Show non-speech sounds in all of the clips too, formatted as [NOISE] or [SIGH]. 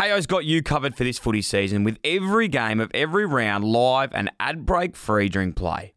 Kayo's got you covered for this footy season with every game of every round live and ad break free during play.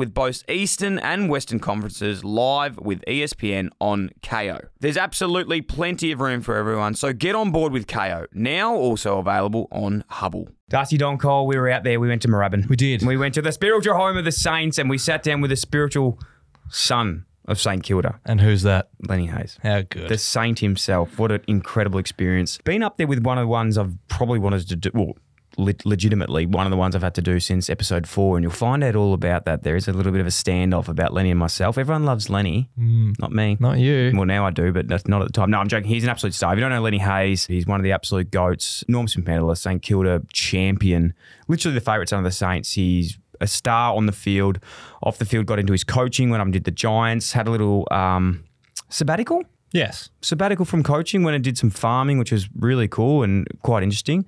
with both Eastern and Western conferences live with ESPN on Kayo. There's absolutely plenty of room for everyone, so get on board with Kayo. Now also available on Hubbl. Darcy Don Cole, we were out there. We went to Moorabbin. We did. We went to the spiritual home of the Saints, and we sat down with the spiritual son of St Kilda, And who's that? Lenny Hayes. How good. The Saint himself. What an incredible experience. Been up there with one of the ones I've probably wanted to do. Well, le- legitimately, one of the ones I've had to do since episode four, and you'll find out all about that. There is a little bit of a standoff about Lenny and myself. Everyone loves Lenny, not me. Not you. Well, now I do, but that's not at the time. No, I'm joking. He's an absolute star. If you don't know Lenny Hayes, he's one of the absolute goats. Norm Smith medalist, St Kilda champion, literally the favourite son of the Saints. He's a star on the field. Off the field, got into his coaching when I did the Giants. Had a little um, sabbatical Yes. sabbatical from coaching when I did some farming, which was really cool and quite interesting.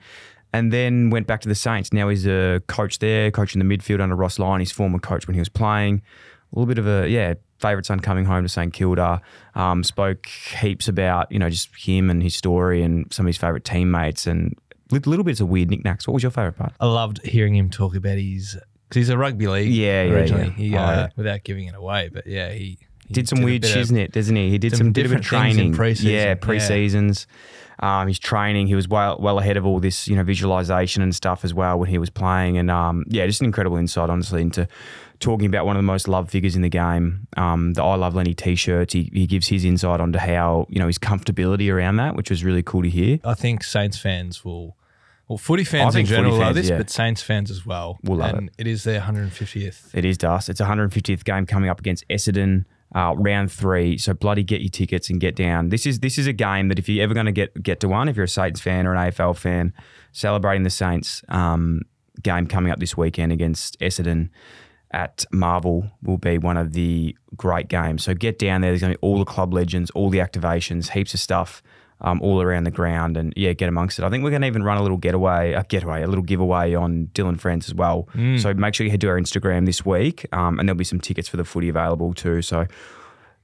And then went back to the Saints. Now he's a coach there, coaching the midfield under Ross Lyon, his former coach when he was playing. A little bit of a, yeah, favourite son coming home to St Kilda. Um, spoke heaps about, you know, just him and his story and some of his favourite teammates and li- little bits of weird knickknacks. What was your favourite part? I loved hearing him talk about his because he's a rugby league. Yeah, yeah, originally. yeah. He, Oh, uh, yeah. Without giving it away, but yeah, he, he did some a weird of- shiznit, doesn't he? He did some some, did bit of different in training. pre-season. Yeah, Yeah. pre-seasons. Um, his training, he was well well ahead of all this, you know, visualization and stuff as well when he was playing. And um, yeah, just an incredible insight, honestly, into talking about one of the most loved figures in the game. Um, the I Love Lenny T-shirts. He, he gives his insight onto how you know his comfortability around that, which was really cool to hear. I think Saints fans will, well, footy fans in general footy love this, yeah. but Saints fans as well. Will love and it is their 150th. It is dust. It's 150th game coming up against Essendon. Uh, round three, so bloody get your tickets and get down. This is this is a game that if you're ever going to get get to one, if you're a Saints fan or an AFL fan, celebrating the Saints um, game coming up this weekend against Essendon at Marvel will be one of the great games. So get down there. There's going to be all the club legends, all the activations, heaps of stuff. Um, all around the ground and yeah, get amongst it. I think we're going to even run a little getaway, a getaway, a little giveaway on Dyl & Friends as well. So make sure you head to our Instagram this week, um, and there'll be some tickets for the footy available too. So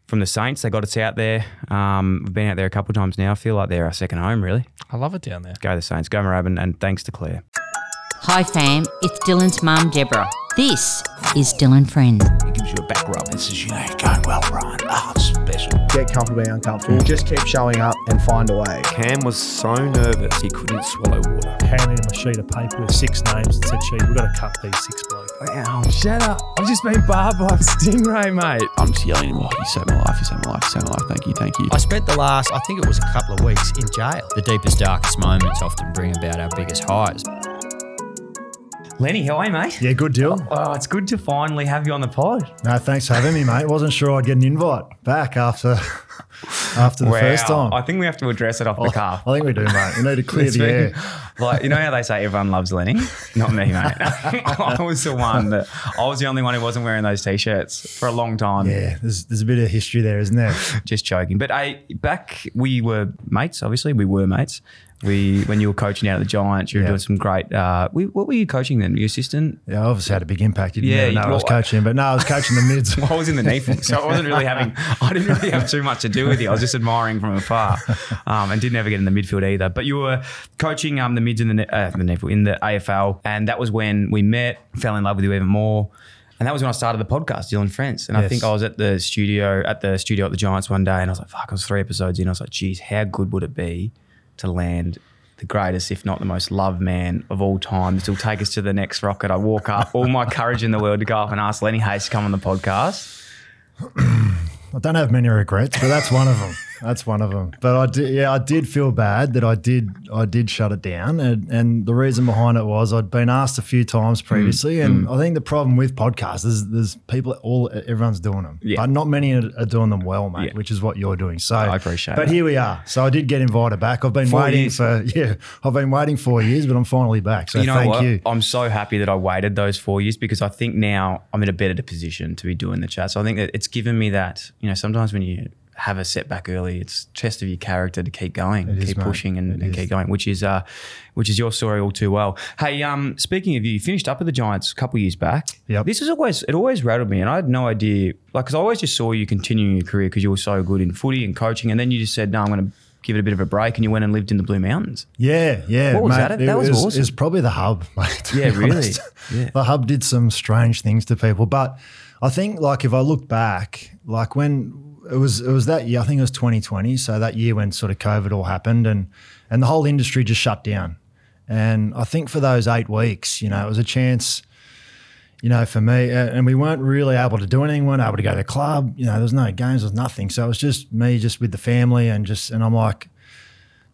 from the Saints, they got us out there. Um, we've been out there a couple of times now. I feel like they're our second home, really. I love it down there. Go the Saints, go Moorabbin, and thanks to Claire. Hi fam, it's Dylan's mum Deborah. This is Dylan Friend. It gives you a back rub. This is, you know, going well, Brian. Ah, it's special. get comfortable being uncomfortable. Just keep showing up and find a way. Cam was so nervous he couldn't swallow water. handed him a sheet of paper with six names and said, Chief, we've got to cut these six blokes. Wow, shut up. I've just been barbed by a stingray, mate. I'm just yelling, oh, you saved my life, you saved my life, you saved my life. Thank you, thank you. I spent the last, I think it was a couple of weeks in jail. The deepest, darkest moments often bring about our biggest highs. Lenny, how are you, mate? Yeah, good deal. Oh, oh, it's good to finally have you on the pod. No, thanks for having me, mate. Wasn't sure I'd get an invite back after [LAUGHS] after the first time. I think we have to address it off the oh, cuff. I think we do, mate. We need to [LAUGHS] clear the air. Like you know how they say everyone loves Lenny, not me, mate. [LAUGHS] I was the one that I was the only one who wasn't wearing those t-shirts for a long time. Yeah, there's there's a bit of history there, isn't there? just joking. But I back we were mates. Obviously, we were mates. We when you were coaching out at the Giants, you were Yeah. doing some great. Uh, we, what were you coaching then? Your assistant? Yeah, I obviously had a big impact. You didn't Yeah, know I was coaching, but no, I was coaching the mids. [LAUGHS] Well, I was in the NEAFL, so I wasn't really having. I didn't really have too much to do with you. I was just admiring from afar, um, and didn't ever get in the midfield either. But you were coaching um, the mids in the uh, the in the AFL, and that was when we met, fell in love with you even more. And that was when I started the podcast, Dyl & Friends. And I think I was at the studio at the studio at the Giants one day, and I was like, "Fuck!" I was three episodes in. I was like, "Geez, how good would it be to land the greatest, if not the most loved man of all time. This will take us to the next rocket. I walk up, all my courage in the world to go up and ask Lenny Hayes to come on the podcast. [CLEARS THROAT] I don't have many regrets, but that's one of them. That's one of them. But I did, yeah, I did feel bad that I did, I did shut it down, and and the reason behind it was I'd been asked a few times mm. previously, and mm. I think the problem with podcasts is there's people all everyone's doing them, Yeah. but not many are, are doing them well, mate. Yeah. Which is what you're doing. So I appreciate But that. here we are. So I did get invited back. I've been Four waiting years. for [LAUGHS] yeah, I've been waiting four years, but I'm finally back. So you know thank what? you. I'm so happy that I waited those four years because I think now I'm in a better position to be doing the chat. So I think that it's given me that, you know, sometimes when you have a setback early, it's test of your character to keep going, It is, keep mate. pushing and, and keep going, which is uh which is your story all too well. Hey, um, speaking of you, you finished up with the Giants a couple years back. Yep. This is always it always rattled me, and I had no idea, like, because I always just saw you continuing your career because you were so good in footy and coaching, and then you just said, no, I'm going to give it a bit of a break, and you went and lived in the Blue Mountains. Yeah, yeah. What was mate. that? That was was, awesome. It was probably the hub, [LAUGHS] mate. Yeah, really. Yeah. The hub did some strange things to people, but I think like if I look back, like when it was it was that year, I think it was 2020, so that year when sort of COVID all happened and and the whole industry just shut down. And I think for those eight weeks, you know, it was a chance you know, for me, and we weren't really able to do anything. We weren't able to go to the club. You know, there was no games, there was nothing. So it was just me, just with the family, and just, and I'm like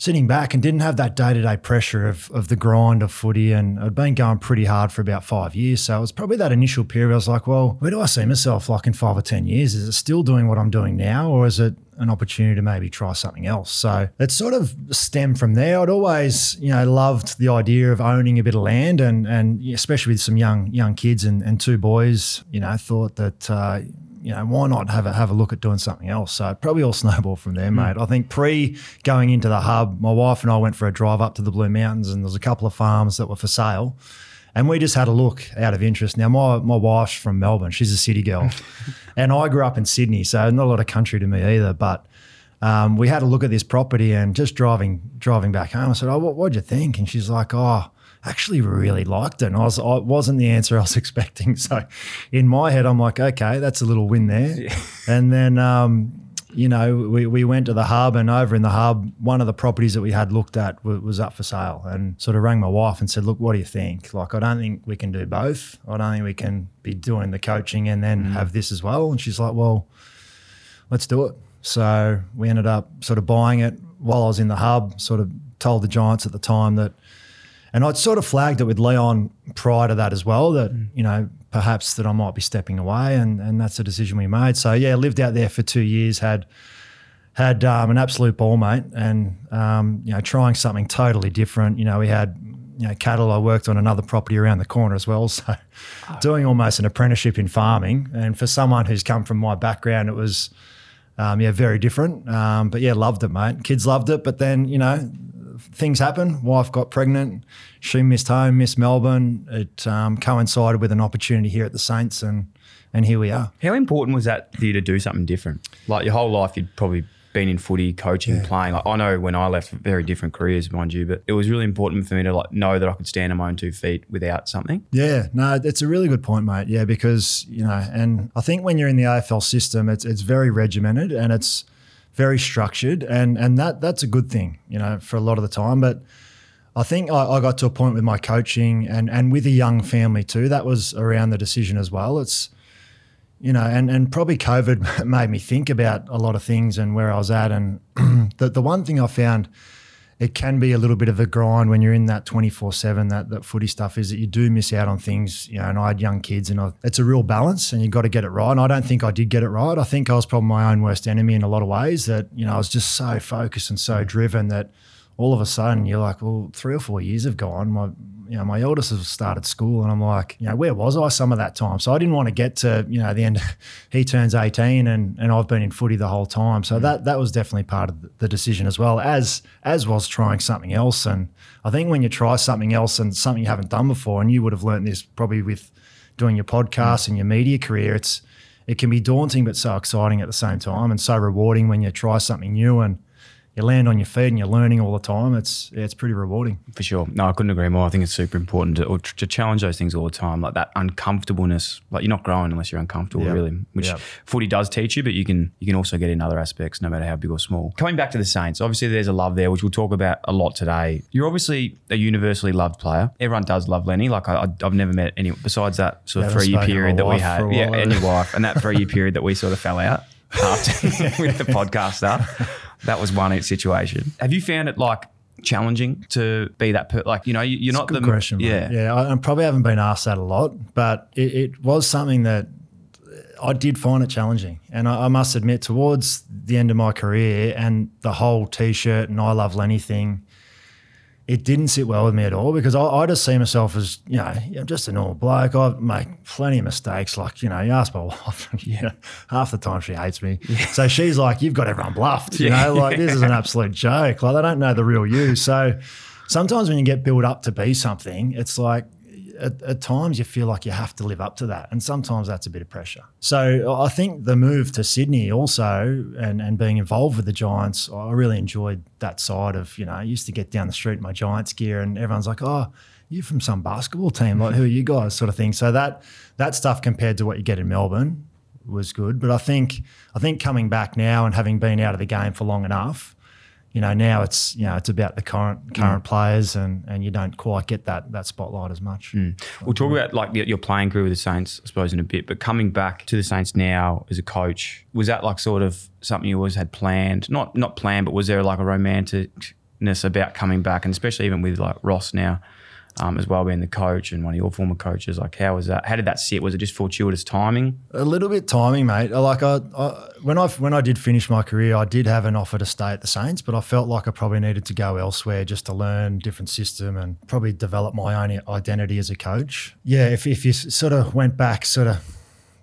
sitting back and didn't have that day to day pressure of of the grind of footy. And I'd been going pretty hard for about five years. So it was probably that initial period. I was like, well, where do I see myself like in five or ten years? Is it still doing what I'm doing now, or is it an opportunity to maybe try something else? So it sort of stemmed from there. I'd always, you know, loved the idea of owning a bit of land, and and especially with some young young kids and, and two boys, you know, thought that. Uh, you know, why not have a have a look at doing something else? So it probably all [LAUGHS] snowballed from there, mate. I think pre going into the hub, my wife and I went for a drive up to the Blue Mountains, and there was a couple of farms that were for sale, and we just had a look out of interest. Now my my wife's from Melbourne; she's a city girl, [LAUGHS] and I grew up in Sydney, so not a lot of country to me either. But um, we had a look at this property, and just driving driving back home, I said, "Oh, what what'd you think?" And she's like, "Oh." Actually, really liked it. And I was, I wasn't the answer I was [LAUGHS] expecting. So, in my head, I'm like, okay, that's a little win there. And then, um, you know, we, we went to the hub, and over in the hub, one of the properties that we had looked at was, was up for sale. And sort of rang my wife and said, look, what do you think? Like, I don't think we can do both. I don't think we can be doing the coaching and then have this as well. And she's like, well, let's do it. So we ended up sort of buying it while I was in the hub, sort of told the Giants at the time that, and I'd sort of flagged it with Leon prior to that as well, that, you know, perhaps that I might be stepping away. And, and that's the decision we made. So yeah, lived out there for two years, had, had um, an absolute ball, mate, and um, you know, trying something totally different. You know, we had you know cattle. I worked on another property around the corner as well, [LAUGHS] so doing almost an apprenticeship in farming. And for someone who's come from my background, it was um, yeah very different. Um, but yeah, loved it, mate. Kids loved it, but then you know things happen. Wife got pregnant. She missed home, missed Melbourne. It um, coincided with an opportunity here at the Saints, and and here we are. How important was that for you to do something different? Like your whole life, you'd probably been in footy, coaching, playing. Like I know when I left, very different careers, mind you, but it was really important for me to like know that I could stand on my own two feet without something. Yeah, no, it's a really good point, mate. Yeah, because you know, and I think when you're in the AFL system, it's it's very regimented and it's very structured, and and that that's a good thing, you know, for a lot of the time. But I think I, I got to a point with my coaching and and with a young family too. That was around the decision as well. It's you know, and and probably COVID [LAUGHS] made me think about a lot of things and where I was at. And [CLEARS THROAT] the the one thing I found it can be a little bit of a grind when you're in that 24 7 that that footy stuff is that you do miss out on things you know and i had young kids and I, it's a real balance and you've got to get it right. And i don't think i did get it right. I think i was probably my own worst enemy in a lot of ways that you know i was just so focused and so mm. driven that all of a sudden you're like well three or four years have gone. My you know my eldest has started school and i'm like you know where was i some of that time? So i didn't want to get to you know the end [LAUGHS] he turns 18 and and i've been in footy the whole time. So mm. that that was definitely part of the decision as well as as was trying something else. And i think when you try something else and something you haven't done before and you would have learned this probably with doing your podcast mm. and your media career it's it can be daunting but so exciting at the same time and so rewarding when you try something new. And you land on your feet and you're learning all the time it's yeah, it's pretty rewarding For sure. No, I couldn't agree more. I think it's super important to, to challenge those things all the time, like that uncomfortableness. Like you're not growing unless you're uncomfortable, Yeah. really. Which Yeah. footy does teach you, but you can you can also get in other aspects, no matter how big or small. Coming back to the Saints, obviously there's a love there, which we'll talk about a lot today. You're obviously a universally loved player. Everyone does love Lenny. Like I, I- I've never met anyone besides that sort of three year period that we had. Yeah, and your wife, and that three year [LAUGHS] period that we sort of fell out. After [LAUGHS] [LAUGHS] with the podcast stuff. That was one situation. Have you found it like challenging to be that per- like you know you- you're It's not the question. yeah yeah. I, I probably haven't been asked that a lot, but it, it was something that I did find it challenging, and I, I must admit, towards the end of my career and the whole T-shirt and I love Lenny thing, it didn't sit well with me at all because I, I just see myself as you know I'm just a normal bloke. I make plenty of mistakes. Like you know, you ask my [LAUGHS] wife, you know, half the time she hates me. So she's like, "You've got everyone bluffed." You know, like this is an [LAUGHS] absolute joke. Like they don't know the real you. So sometimes when you get built up to be something, it's like at, at times you feel like you have to live up to that, and sometimes that's a bit of pressure. So I think the move to Sydney also, and and being involved with the Giants, I really enjoyed that side of you know. I used to get down the street in my Giants gear, and everyone's like, "Oh, you're from some basketball team? Like, who are you guys?" Sort of thing. So that that stuff compared to what you get in Melbourne was good, but I think I think coming back now and having been out of the game for long enough you know now it's you know it's about the current mm. current players and and you don't quite get that that spotlight as much. Mm. We'll talk about like your your playing career with the Saints, I suppose, in a bit. But coming back to the Saints now as a coach, was that like sort of something you always had planned? Not not planned, but was there like a romanticness about coming back, and especially even with like Ross now, um, as well being the coach and one of your former coaches? Like, how was that? How did that sit? Was it just fortuitous timing? A little bit timing, mate. Like I, I when I when I did finish my career, I did have an offer to stay at the Saints, but I felt like I probably needed to go elsewhere just to learn different system and probably develop my own identity as a coach. Yeah, if if you sort of went back sort of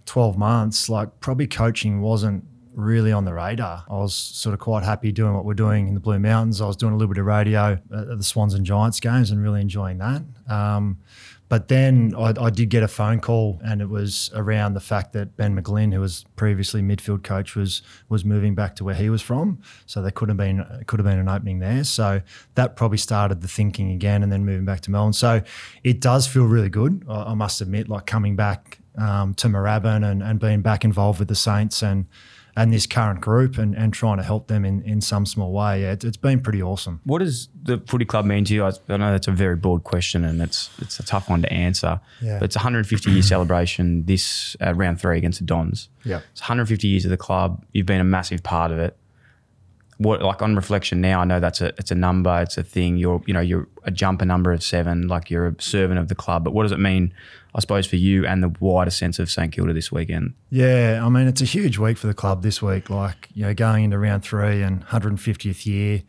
12 months, like probably coaching wasn't really on the radar. I was sort of quite happy doing what we're doing in the Blue Mountains. I was doing a little bit of radio at the Swans and Giants games and really enjoying that. Um, but then I, I did get a phone call, and it was around the fact that Ben McGlynn, who was previously midfield coach, was was moving back to where he was from. So there could have been could have been an opening there. So that probably started the thinking again, and then moving back to Melbourne. So it does feel really good. I, I must admit, like coming back um, to Moorabbin and, and being back involved with the Saints and and this current group and, and trying to help them in, in some small way. Yeah, it, it's been pretty awesome. What does the footy club mean to you? I, I know that's a very broad question and it's it's a tough one to answer. Yeah. But it's a 150 year celebration this uh, round three against the Dons. Yeah. It's 150 years of the club. You've been a massive part of it. What like on reflection now, I know that's a it's a number, it's a thing. You're you know you're a jumper number of seven, like you're a servant of the club. But what does it mean, I suppose, for you and the wider sense of St Kilda this weekend? Yeah, I mean it's a huge week for the club this week. Like you know, going into round three and 150th year.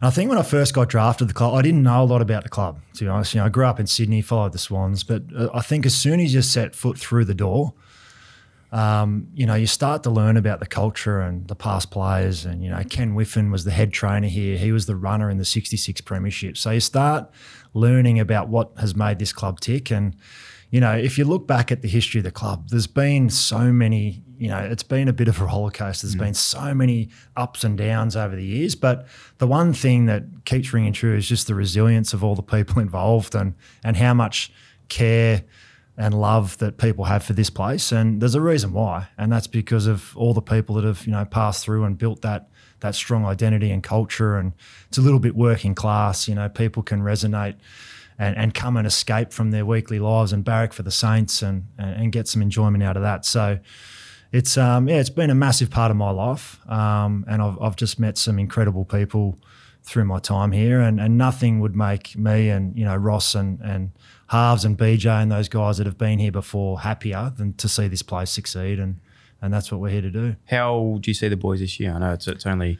And I think when I first got drafted the club, I didn't know a lot about the club. To be honest, you know, I grew up in Sydney, followed the Swans, but uh, I think as soon as you set foot through the door, um, you know, you start to learn about the culture and the past players. And, you know, Ken Whiffen was the head trainer here. He was the runner in the 66 Premiership. So you start learning about what has made this club tick. And, you know, if you look back at the history of the club, there's been so many, you know, it's been a bit of a roller coaster. There's mm. been so many ups and downs over the years. But the one thing that keeps ringing true is just the resilience of all the people [LAUGHS] involved and, and how much care and love that people have for this place. And there's a reason why. And that's because of all the people that have, you know, passed through and built that that strong identity and culture. And it's a little bit working class. You know, people can resonate and, and come and escape from their weekly lives and barrack for the Saints and, and, get some enjoyment out of that. So it's um yeah, it's been a massive part of my life. Um, and I've I've just met some incredible people through my time here and, and nothing would make me and you know Ross and and Halves and BJ and those guys that have been here before happier than to see this place succeed and and that's what we're here to do. How do you see the boys this year? I know it's it's only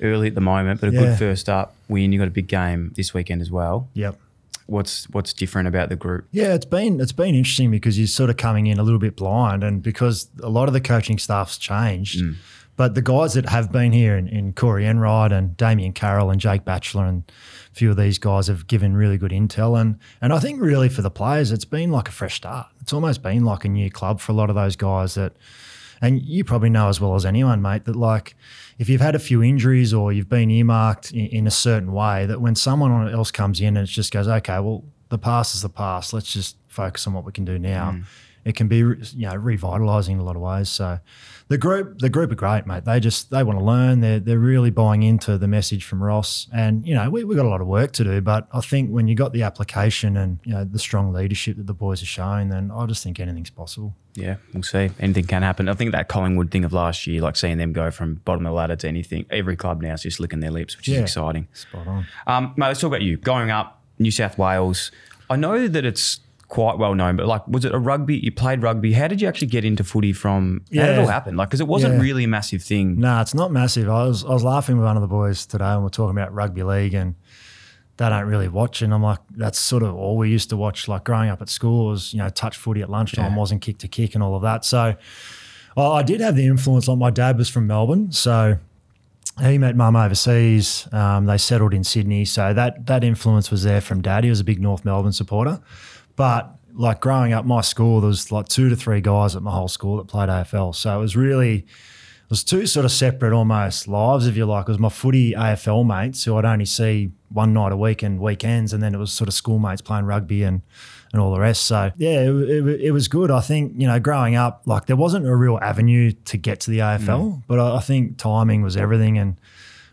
early at the moment, but a Yeah. good first up win. You got a big game this weekend as well. Yep. What's what's different about the group? Yeah, it's been it's been interesting because you're sort of coming in a little bit blind, and because a lot of the coaching staff's changed. Mm. But the guys that have been here in, in Corey Enright and Damien Carroll and Jake Batchelor and a few of these guys have given really good intel. And and I think really for the players, it's been like a fresh start. It's almost been like a new club for a lot of those guys that and you probably know as well as anyone, mate, that like if you've had a few injuries or you've been earmarked in, in a certain way, that when someone else comes in and it just goes, okay, well, the past is the past. Let's just focus on what we can do now. Mm. It can be you know revitalizing in a lot of ways. So the group the group are great, mate. They just they want to learn. They're they're really buying into the message from Ross, and you know we we got a lot of work to do. But I think when you got the application and you know the strong leadership that the boys are showing, then I just think anything's possible. Yeah, we'll see. Anything can happen. I think that Collingwood thing of last year, like seeing them go from bottom of the ladder to anything, every club now is just licking their lips, which is Yeah. exciting. Spot on. Um, mate, let's talk about you. Going up, New South Wales. I know that it's quite well known, but like, was it a rugby? You played rugby. How did you actually get into footy from? How did it Yeah. all happen? Like, because it wasn't Yeah. really a massive thing. No, it's not massive. I was I was laughing with one of the boys today, and we're talking about rugby league, and they don't really watch. And I'm like, that's sort of all we used to watch. Like growing up at school was, you know, touch footy at lunchtime wasn't kick to kick and all of that. So I I did have the influence. Like my dad was from Melbourne, so he met mum overseas. Um, they settled in Sydney, so that that influence was there from dad. He was a big North Melbourne supporter, but like growing up, my school there was like two to three guys at my whole school that played AFL. So it was really it was two sort of separate almost lives, if you like. It was my footy AFL mates who I'd only see one night a week and weekends, and then it was sort of schoolmates playing rugby and and all the rest. So yeah, it, it, it was good. I think you know, growing up, like there wasn't a real avenue to get to the AFL, mm. but I, I think timing was everything. And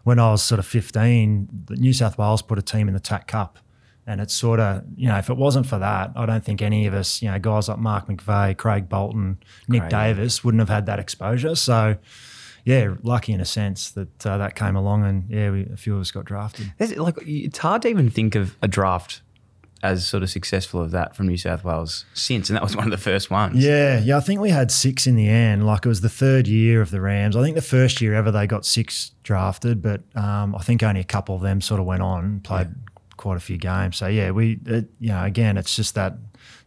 when I was sort of 15, the New South Wales put a team in the TAC Cup. And it's sort of, you know, if it wasn't for that, I don't think any of us, you know, guys like Mark McVeigh, Craig Bolton, Nick Craig. Davis wouldn't have had that exposure. So, yeah, lucky in a sense that uh, that came along and, yeah, we, a few of us got drafted. There's, like, it's hard to even think of a draft as sort of successful of that from New South Wales since, and that was one of the first ones. Yeah, yeah. I think we had six in the end. Like it was the third year of the Rams. I think the first year ever they got six drafted, but um, I think only a couple of them sort of went on and played quite a few games. So yeah, we, it, you know, again, it's just that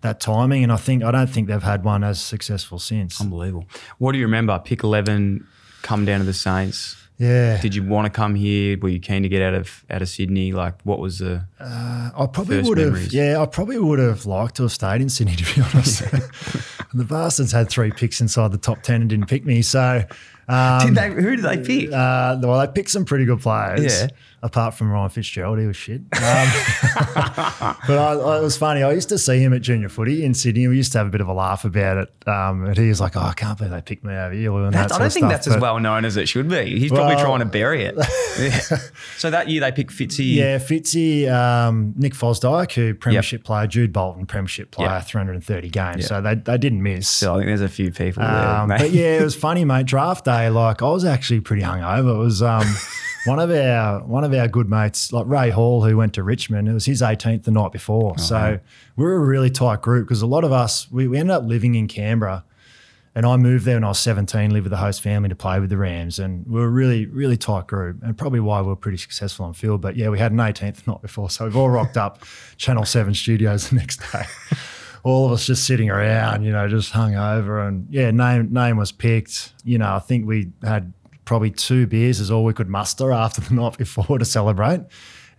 that timing, and I think I don't think they've had one as successful since. Unbelievable. What do you remember? Pick 11, come down to the Saints. Yeah, Did you want to come here? Were you keen to get out of out of Sydney? Like, what was the? Uh, I probably would have. memories? Yeah, I probably would have liked to have stayed in Sydney [LAUGHS] to be honest. [LAUGHS] And the Bastards had three picks inside the top ten and didn't pick me. So. Um, Did they, who did they pick? Uh, well, they picked some pretty good players. Yeah. Apart from Ryan Fitzgerald, he was shit. Um, [LAUGHS] but I, I, it was funny. I used to see him at junior footy in Sydney. We used to have a bit of a laugh about it. Um, and he was like, "Oh, I can't believe they picked me over here." And that I don't think stuff. that's as well known as it should be. He's probably Well- trying to bury it. [LAUGHS] Yeah. So that year they picked Fitzy. Yeah, Fitzy, um, Nick Fosdike, who premiership player, Jude Bolton, premiership player, Yep. 330 games. Yeah. So they, they didn't miss. So I think there's a few people there. Um, mate. but yeah, it was funny, mate. Draft day, like I was actually pretty hungover. It was um, [LAUGHS] one of our one of our good mates, like Ray Hall, who went to Richmond. It was his 18th the night before, so we were a really tight group because a lot of us we, we ended up living in Canberra. And I moved there when I was 17, lived with the host family to play with the Rams. And we were a really, really tight group and probably why we were pretty successful on field. But yeah, we had an 18th the night before. So we've all rocked up [LAUGHS] Channel 7 studios the next day. All of us just sitting around, you know, just hung over. And yeah, name, name was picked. You know, I think we had probably two beers is all we could muster after the [LAUGHS] night before to celebrate.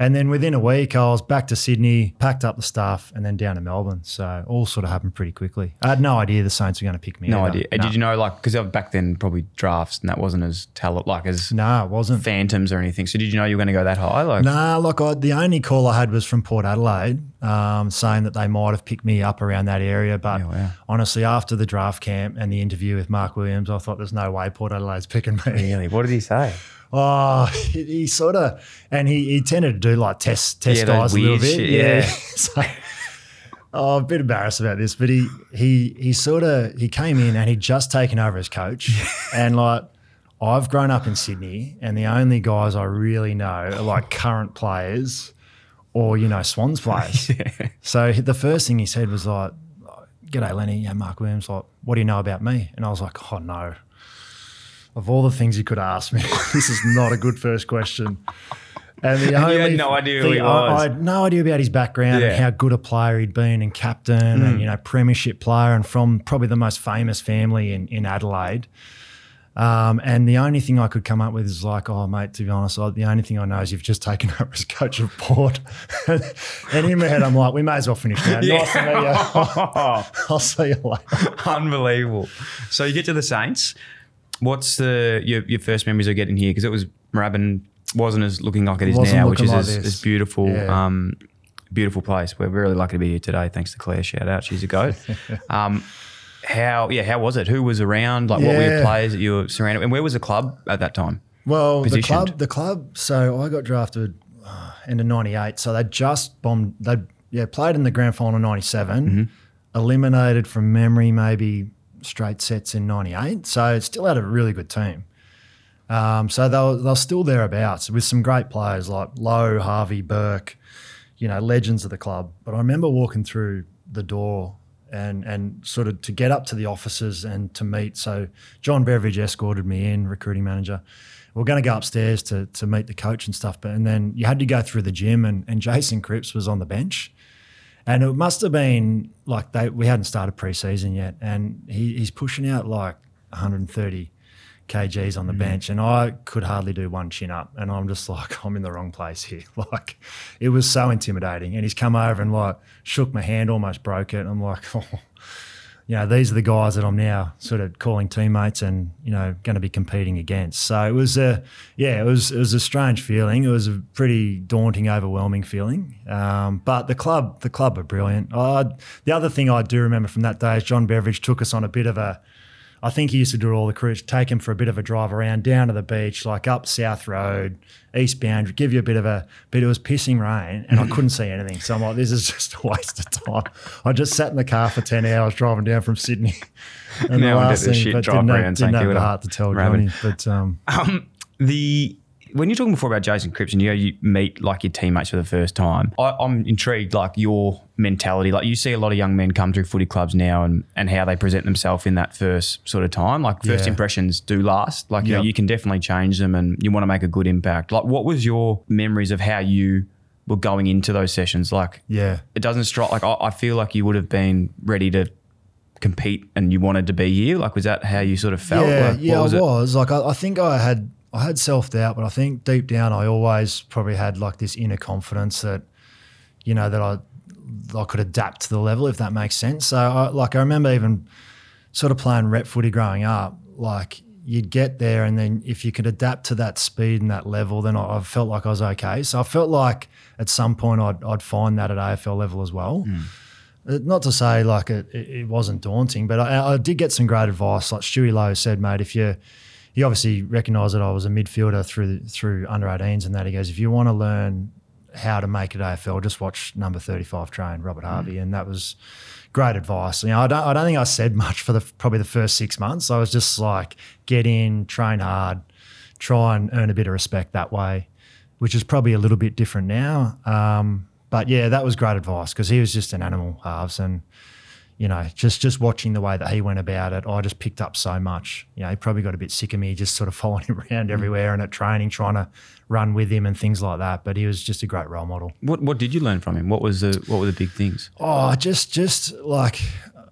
And then within a week, I was back to Sydney, packed up the stuff, and then down to Melbourne. So all sort of happened pretty quickly. I had no idea the Saints were going to pick me. no either. idea. Did you know, like, because back then probably drafts and that wasn't as talent, like as No, it wasn't. phantoms or anything. So did you know you were going to go that high? Like, Nah, like I, the only call I had was from Port Adelaide, um, saying that they might have picked me up around that area. But Yeah, wow. honestly, after the draft camp and the interview with Mark Williams, I thought there's no way Port Adelaide's picking me. really? What did he say? [LAUGHS] Oh, [LAUGHS] he, he sort of, and he, he tended to do like test test Yeah, guys a little bit. shit, yeah. yeah. [LAUGHS] so, oh, I'm a bit embarrassed about this, but he he he sort of he came in and he'd just taken over as coach, [LAUGHS] and like. I've grown up in Sydney, and the only guys I really know are like current players or, you know, Swans players. So the first thing he said was like, G'day, Lenny. Yeah, Mark Williams. Like, what do you know about me? And I was like, oh, no. Of all the things you could ask me, [LAUGHS] this is not a good first question. And the [LAUGHS] you only had no idea who he I, was. I had no idea about his background Yeah. Hmm. and how good a player he'd been and captain and, you know, premiership player and from probably the most famous family in, in Adelaide. Um, and the only thing I could come up with is like, oh, mate, to be honest, I, the only thing I know is you've just taken [LAUGHS] over as coach of Port. and in my head, I'm like, we may as well finish now. Nice to meet you. I'll see you later. Unbelievable. So you get to the Saints. What's the your, your first memories of getting here? Because it was Moorabbin wasn't as looking like it is Wasn't now, which is looking like as, this. as beautiful. Yeah. Um, beautiful place. We're really lucky to be here today. Thanks to Claire. Shout out, she's a goat. [LAUGHS] um, how yeah how was it? Who was around? Like what were your Yeah. players that you were surrounded? And where was the club at that time? Well, the Positioned. club, the club. So I got drafted uh, end of '98. So they just bombed. They yeah played in the grand final '97, Mm-hmm. eliminated from memory maybe straight sets in '98. So still had a really good team. Um, so they were, they were still thereabouts with some great players like Lowe, Harvey, Burke, you know, legends of the club. But I remember walking through the door and and sort of to get up to the offices and to meet. So John Beveridge escorted me in, recruiting manager. We are going to go upstairs to to meet the coach and stuff. But and then you had to go through the gym and, and Jason Cripps was on the bench. And it must have been like they we hadn't started preseason yet, and he, he's pushing out like 130 kgs on the mm. bench, and I could hardly do one chin up, and I'm just like [LAUGHS] I'm in the wrong place here. [LAUGHS] Like it was so intimidating, and he's come over and like shook my hand, almost broke it. And I'm like, [LAUGHS] oh, you know, these are the guys that I'm now sort of calling teammates, and you know, going to be competing against. So it was a yeah, it was it was a strange feeling. It was a pretty daunting, overwhelming feeling. Um, but the club, the club were brilliant. The other thing I do remember from that day is John Beveridge took us on a bit of a I think he used to do all the crews, take him for a bit of a drive around, down to the beach, like up South Road, eastbound, give you a bit of a, but it was pissing rain and I couldn't see anything. So I'm like, this is [LAUGHS] just a waste of time. I just sat in the car for 10 hours driving down from Sydney. [LAUGHS] And Now I'm dead as shit, but drive didn't, around have, St didn't have Kilda, the heart to tell Rabbit. Johnny. But um, Um, the when you're talking before about Jason Cripps and you know you meet like your teammates for the first time, I, I'm intrigued like your mentality. Like you see a lot of young men come through footy clubs now and and how they present themselves in that first sort of time. Like first Yeah. impressions do last. Like you know you can definitely change them and you want to make a good impact. Like what was your memories of how you were going into those sessions? Like yeah. it doesn't strike like I, I feel like you would have been ready to compete and you wanted to be here. Like was that how you sort of felt? Yeah, Like, yeah, was I it? was. Like, I, I think I had, I had self doubt, but I think deep down, I always probably had like this inner confidence that, you know, that I, I could adapt to the level if that makes sense. So, I, like, I remember even sort of playing rep footy growing up. Like, you'd get there, and then if you could adapt to that speed and that level, then I, I felt like I was okay. So, I felt like at some point I'd, I'd find that at AFL level as well. Uh, Not to say like it, it it wasn't daunting, but I, I did get some great advice. Like Stewie Lowe said, mate, if you he obviously recognised that I was a midfielder through through under 18s and that he goes, if you want to learn how to make it AFL, just watch number 35 train Robert Harvey, and that was great advice. You know, I don't I don't think I said much for the probably the first six months. I was just like get in, train hard, try and earn a bit of respect that way, which is probably a little bit different now. Um, but yeah, that was great advice because he was just an animal halves and you know, just just watching the way that he went about it, I just picked up so much. You know, he probably got a bit sick of me just sort of [LAUGHS] following him around mm. everywhere and at training, trying to run with him and things like that. But he was just a great role model. What what did you learn from him? What was the what were the big things? Oh, just just like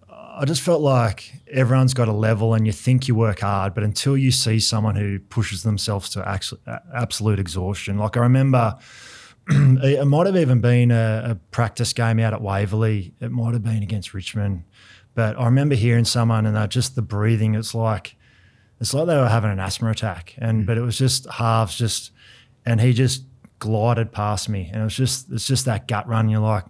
I just felt like everyone's got a level, and you think you work hard, but until you see someone who pushes themselves to absolute exhaustion, like I remember. [CLEARS THROAT] It might have even been a, a practice game out at Waverley. It might have been against Richmond, but I remember hearing someone and they're just the breathing. It's like it's like they were having an asthma attack, and hmm. but it was just halves, just and he just glided past me, and it was just it's just that gut run. You're like,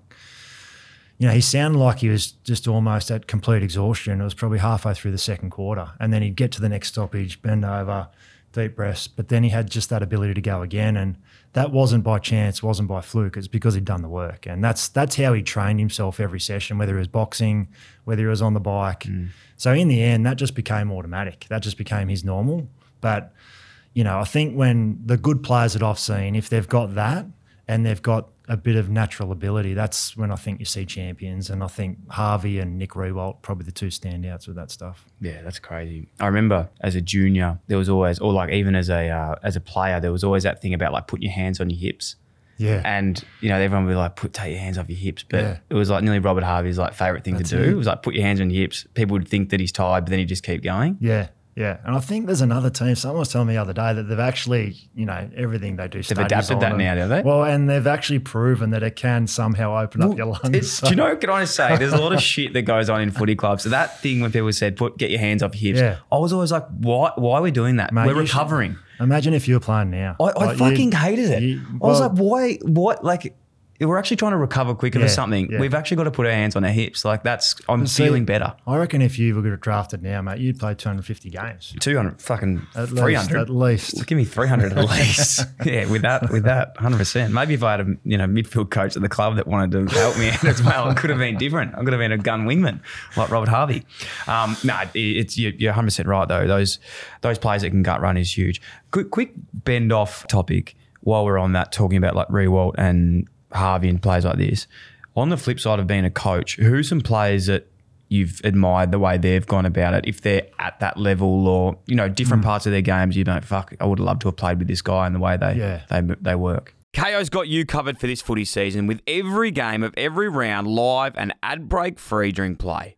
you know, he sounded like he was just almost at complete exhaustion. It was probably halfway through the second quarter, and then he'd get to the next stoppage, bend over, deep breaths, but then he had just that ability to go again, and that wasn't by chance, wasn't by fluke. It's because he'd done the work, and that's that's how he trained himself every session, whether it was boxing, whether he was on the bike. Mm. So in the end, that just became automatic. That just became his normal. But you know, I think when the good players that I've seen, if they've got that and they've got a bit of natural ability, that's when I think you see champions. And I think Harvey and Nick Riewoldt probably the two standouts with that stuff. Yeah, that's crazy. I remember as a junior, there was always, or like even as a uh, as a player, there was always that thing about like putting your hands on your hips. Yeah. And you know, everyone would be like, "Put take your hands off your hips," but Yeah. it was like nearly Robert Harvey's like favorite thing That's to do. it. It. was like put your hands on your hips. People would think that he's tired, but then he'd just keep going. yeah. Yeah. And I think there's another team. Someone was telling me the other day that they've actually, you know, everything they do. They've adapted on that and- now, do they? Well, and they've actually proven that it can somehow open up your lungs. It's, So- do you know? Can I just say, there's a lot of [LAUGHS] shit that goes on in footy clubs. So that thing when people said, "Put get your hands off your hips," Yeah. I was always like, "Why? Why are we doing that? Mate, We're you should- recovering." Imagine if you were playing now. I, I Like, you- fucking hated it. you- I was like, "Why? What? Like, we're actually trying to recover quicker Yeah, for something. yeah. We've actually got to put our hands on our hips. Like that's, I'm See, feeling better. I reckon if you were drafted now, mate, you'd play 250 games. 200, fucking At 300. least. At least. Give me 300 at [LAUGHS] least. yeah, with that, with that, 100%. Maybe if I had a you know midfield coach at the club that wanted to help me [LAUGHS] out as well, it could have been different. I could have been a gun wingman like Robert Harvey. Um, no, it- it's you- you're 100% right though. Those those players that can gut run is huge. Quick, quick bend off topic while we're on that, talking about like Riewoldt and Harvey and players like this. On the flip side of being a coach, who's some players that you've admired the way they've gone about it, if they're at that level or, you know, Mm. different parts of their games, you don't, fuck, I would have loved to have played with this guy and the way they, Yeah. they, they work. Kayo's got you covered for this footy season with every game of every round live and ad break free during play.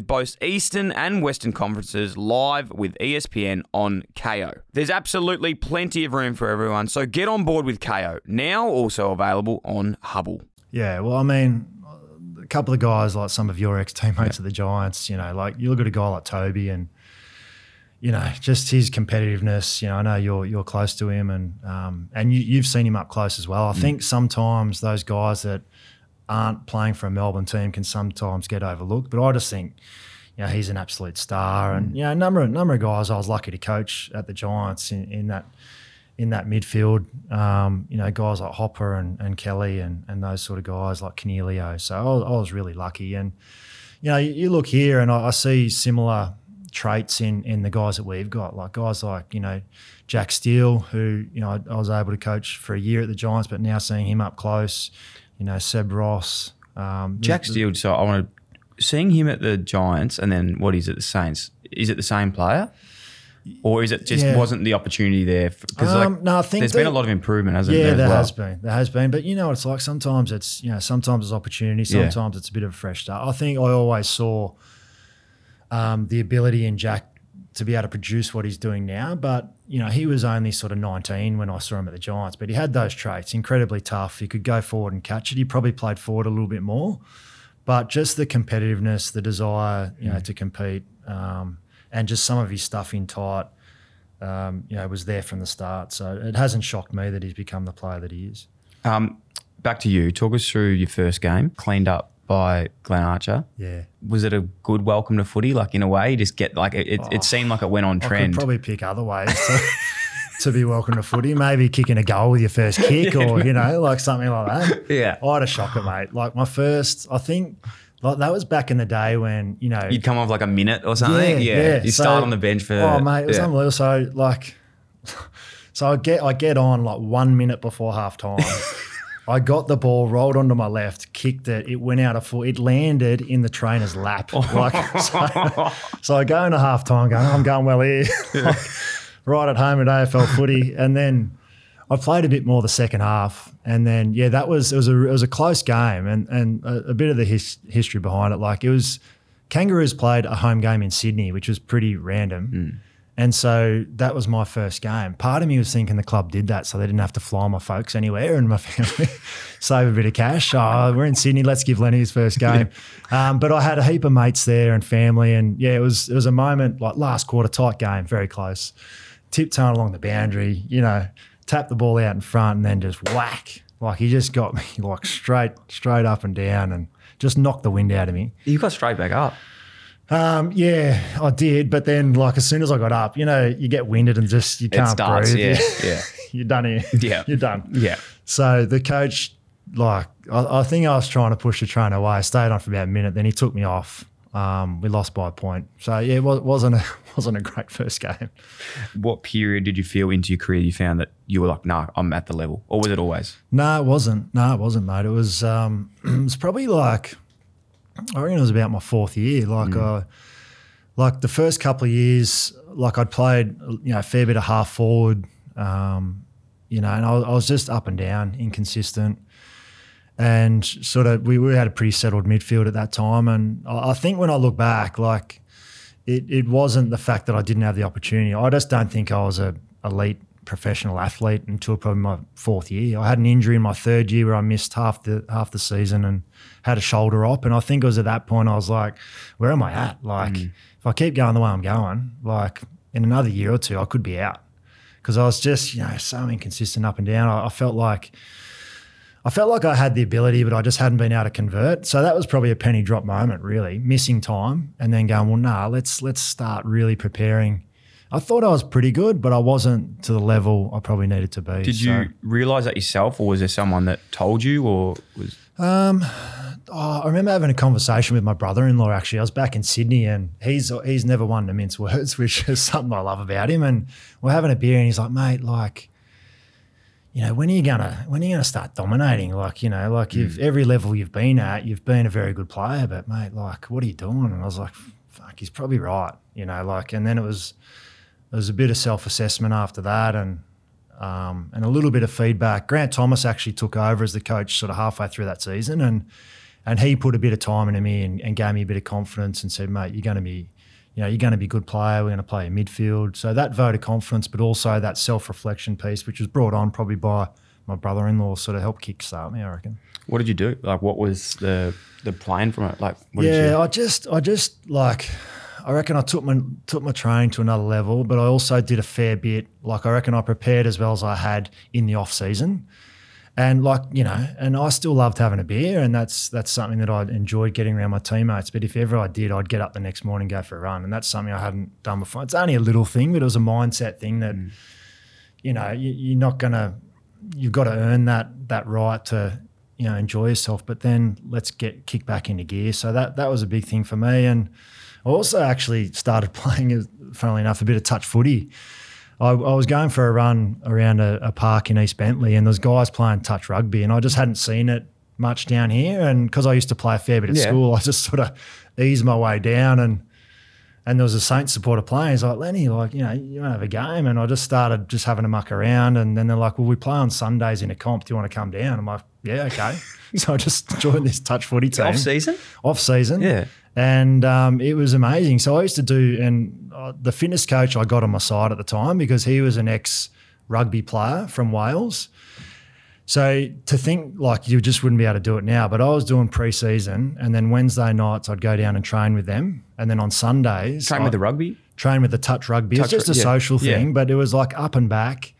both Eastern and Western conferences live with ESPN on Kayo. There's absolutely plenty of room for everyone, so get on board with Kayo. Now also available on Hubbl. Yeah, well, I mean, a couple of guys like some of your ex teammates of the Giants, you know, like you look at a guy like Toby and, you know, just his competitiveness. You know, I know you're you're close to him and um, and you, you've seen him up close as well. I think sometimes those guys that aren't playing for a Melbourne team can sometimes get overlooked, but I just think. You know, he's an absolute star, and you know, a number of number of guys I was lucky to coach at the Giants in, in that in that midfield, um, you know, guys like Hopper and, and Kelly and, and those sort of guys like Coniglio. So I was, I was really lucky. And, you know, you, you look here and I, I see similar traits in, in the guys that we've got, like guys like, you know, Jack Steele, who, you know, I, I was able to coach for a year at the Giants, but now seeing him up close, you know, Seb Ross. Um, Jack Steele, so I want to seeing him at the Giants and then what is it, the Saints? Is it the same player? Or is it just Yeah. wasn't the opportunity there? Because Um, like, no, I think there's been a lot of improvement, hasn't Yeah, there? as there well? has been. There has been. But you know what it's like? Sometimes it's, you know, sometimes it's opportunity, Yeah. sometimes it's a bit of a fresh start. I think I always saw um, the ability in Jack to be able to produce what he's doing now. But, you know, he was only sort of 19 when I saw him at the Giants, but he had those traits, incredibly tough. He could go forward and catch it. He probably played forward a little bit more. But just the competitiveness, the desire, you know, to compete, um, and just some of his stuff in tight, um, you know, was there from the start. So it hasn't shocked me that he's become the player that he is. Um, back to you. Talk us through your first game, cleaned up by Glenn Archer. Yeah. Was it a good welcome to footy? Like in a way, you just get like it, it, it oh. seemed like it went on trend. could probably pick other ways to, [LAUGHS] to be welcome to footy. Maybe kicking a goal with your first [LAUGHS] kick or, you know, like something like that. Yeah. I had a shocker, mate. Like my first, I think like that was back in the day when, you know, You'd come off like a minute or something. Yeah, you So- start on the bench for. Oh mate, it was yeah. unbelievable. So like, [LAUGHS] so I get I get on like one minute before half time. I got the ball, rolled onto my left, kicked it. It went out of foot. It landed in the trainer's lap. [LAUGHS] Like, so, so I go into half time, going, I'm going well here. [LAUGHS] Like, right at home at AFL footy, and then I played a bit more the second half, and then yeah, that was it was a it was a close game, and and a, a bit of the his, history behind it. Like it was, Kangaroos played a home game in Sydney, which was pretty random, mm. And so that was my first game. Part of me was thinking the club did that so they didn't have to fly my folks anywhere and my family [LAUGHS] save a bit of cash. Oh, we're in Sydney, let's give Lenny his first game. [LAUGHS] Um, but I had a heap of mates there and family, and yeah, it was it was a moment like last quarter tight game, very close tiptoeing along the boundary, you know, tap the ball out in front and then just whack. Like he just got me like straight, straight up and down and just knocked the wind out of me. You got straight back up. Um, yeah, I did. But then like as soon as I got up, you know, you get winded and just you can't it starts. breathe. Yeah, [LAUGHS] yeah, You're done here. [LAUGHS] Yeah. You're done. yeah. So the coach, like, I, I think I was trying to push the train away. I stayed on for about a minute. Then he took me off. Um, we lost by a point. So yeah, it wasn't a [LAUGHS] wasn't a great first game. What period did you feel into your career you found that you were like, nah, I'm at the level, or was it always? No, it wasn't. No, it wasn't, mate. It was um, [CLEARS THROAT] it was probably like I reckon it was about my fourth year. Like uh, like the first couple of years, like I'd played you know a fair bit of half forward, um, you know, and I, was- I was just up and down, inconsistent. and sort of we, we had a pretty settled midfield at that time. And I, I think when I look back, like it, it wasn't the fact that I didn't have the opportunity. I just don't think I was a elite professional athlete until probably my fourth year. I had an injury in my third year where I missed half the half the season and had a shoulder op. And I think it was at that point I was like, where am I at? Like, mm. if I keep going the way I'm going, like in another year or two, I could be out. Because I was just, you know, so inconsistent up and down. I, I felt like I felt like I had the ability, but I just hadn't been able to convert. So that was probably a penny drop moment, really, missing time and then going, well, nah, let's let's start really preparing. I thought I was pretty good, but I wasn't to the level I probably needed to be. Did So- you realize that yourself, or was there someone that told you, or was um, Oh, I remember having a conversation with my brother-in-law. Actually, I was back in Sydney, and he's he's never one to mince words, which is something I love about him. And we're having a beer, and he's like, "Mate, like, you know, when are you gonna when are you gonna start dominating? Like, you know, like if every level you've been at, you've been a very good player, but mate, like, what are you doing?" And I was like, "Fuck, he's probably right." You know, like, and then it was it was a bit of self-assessment after that, and um, and a little bit of feedback. Grant Thomas actually took over as the coach sort of halfway through that season, and and he put a bit of time into me and, and gave me a bit of confidence and said, "Mate, you're going to be, you know, you're going to be a good player. We're going to play in midfield." So that vote of confidence, but also that self-reflection piece, which was brought on probably by my brother-in-law, sort of helped kickstart me. I reckon. what did you do? Like, what was the the plan from it? Like, what did yeah? I just, I just like, I reckon I took my took my training to another level, but I also did a fair bit. Like, I reckon I prepared as well as I had in the off season, and like you know, and I still loved having a beer, and that's that's something that I enjoyed getting around my teammates. But if ever I did, I'd get up the next morning and go for a run, and that's something I hadn't done before. It's only a little thing, but it was a mindset thing that, mm. you know, you, you're not gonna, you've got to earn that that right to you know enjoy yourself. But then let's get kick back into gear. So that that was a big thing for me. And I also actually started [LAUGHS] playing funnily enough a bit of touch footy I, I was going for a run around a, a park in East Bentleigh and there's guys playing touch rugby and I just hadn't seen it much down here and because I used to play a fair bit at Yeah. school I just sort of eased my way down and and there was a Saints supporter playing. He's like, Lenny, like, you know, you want to have a game? And I just started just having a muck around. And then they're like, well, we play on Sundays in a comp. Do you want to come down? I'm like, yeah, okay. [LAUGHS] so I just [LAUGHS] joined this touch footy team. Off season? Off season. Yeah. And um, it was amazing. So I used to do, and uh, the fitness coach I got on my side at the time because he was an ex rugby player from Wales. So to think like you just wouldn't be able to do it now, but I was doing pre-season, and then Wednesday nights I'd go down and train with them, and then on Sundays Train I- with the rugby? train with the touch rugby. Touch it was just a yeah. social Yeah. thing, but it was like up and back,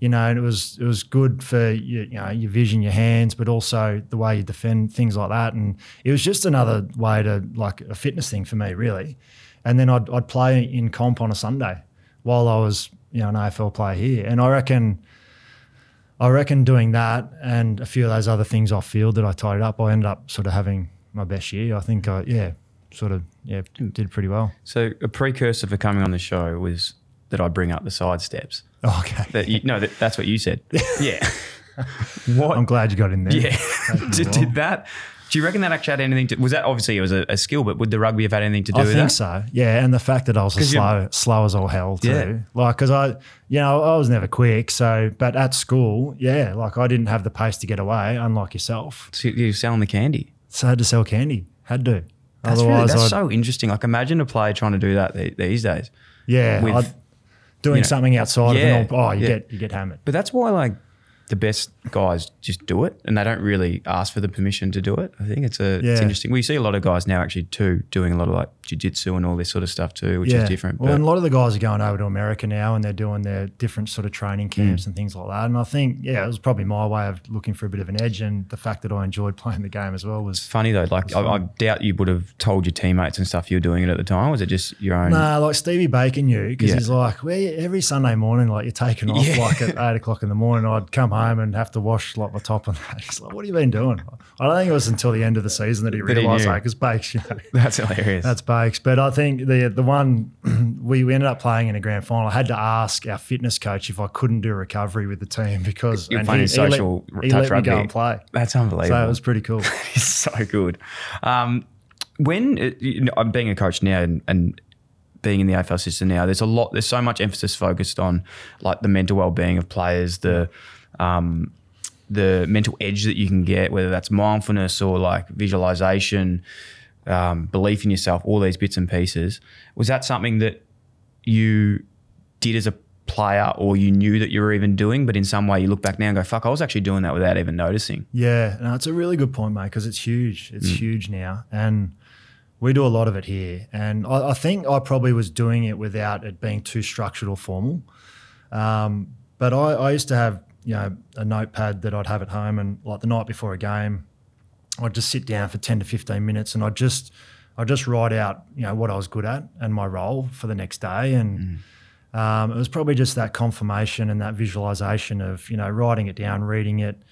you know, and it was it was good for you, you know your vision, your hands, but also the way you defend things like that. And it was just another way to like a fitness thing for me, really. And then I'd I'd play in comp on a Sunday while I was you know an AFL player here, and I reckon. I reckon doing that and a few of those other things off field that I tied up, I ended up sort of having my best year. I think I, yeah, sort of, yeah, did pretty well. So a precursor for coming on the show was that I bring up the side steps. Oh, Okay. That you, no, that, that's what you said. [LAUGHS] Yeah. [LAUGHS] what? I'm glad you got in there. yeah. [LAUGHS] Did, did that? Do you reckon that actually had anything to? Was that obviously it was a, a skill, but would the rugby have had anything to do I with think that? so. Yeah, and the fact that I was 'Cause slow, slow as all hell too. Yeah. Like, because I, you know, I was never quick. So, but at school, yeah, like I didn't have the pace to get away, unlike yourself. So you're selling the candy. So I had to sell candy. Had to. That's really, Otherwise, that's I'd, so interesting. Like imagine a player trying to do that the- these days. yeah, with- I'd, doing you know, something outside yeah, of the norm. Oh, you yeah. get you get hammered. But that's why like the best guys just do it and they don't really ask for the permission to do it. I think it's a it's Yeah. interesting. We see a lot of guys now actually too doing a lot of like jiu-jitsu and all this sort of stuff too, which is different. Well, but and a lot of the guys are going over to America now, and they're doing their different sort of training Mm. camps and things like that. And I think, yeah, it was probably my way of looking for a bit of an edge, and the fact that I enjoyed [LAUGHS] playing the game as well was it's funny though. Like I, I doubt you would have told your teammates and stuff you were doing it at the time. Was it just your own? Nah, like Stevie Baker knew because Yeah. he's like, well, every Sunday morning, like you're taking off [LAUGHS] Yeah. like at eight o'clock in the morning. I'd come home and have to wash like my top and that. [LAUGHS] He's like, what have you been doing? I don't think it was until the end of the season that he That knew. that because Bakes, you know, [LAUGHS] That's hilarious. that's Bakes. But I think the the one [CLEARS THROAT] we, we ended up playing in a grand final. I had to ask our fitness coach if I couldn't do recovery with the team because You're playing he, social he let, he touch let me go rugby. and play. That's unbelievable. So it was pretty cool. [LAUGHS] He's so good. Um, when uh, you know, I'm being a coach now and, and being in the AFL system now, there's a lot. There's so much emphasis focused on like the mental well-being of players, the um, the mental edge that you can get, whether that's mindfulness or like visualization, um, belief in yourself, all these bits and pieces. Was that something that you did as a player or you knew that you were even doing, but in some way you look back now and go, fuck, I was actually doing that without even noticing? Yeah, no, it's a really good point, mate, because it's huge. It's huge now. And we do a lot of it here. And I, I think I probably was doing it without it being too structured or formal. Um, but I, I used to have, you know, a notepad that I'd have at home and like the night before a game, I'd just sit down for 10 to 15 minutes and I'd just, I'd just write out, you know, what I was good at and my role for the next day. And um, it was probably just that confirmation and that visualization of, you know, writing it down, reading it,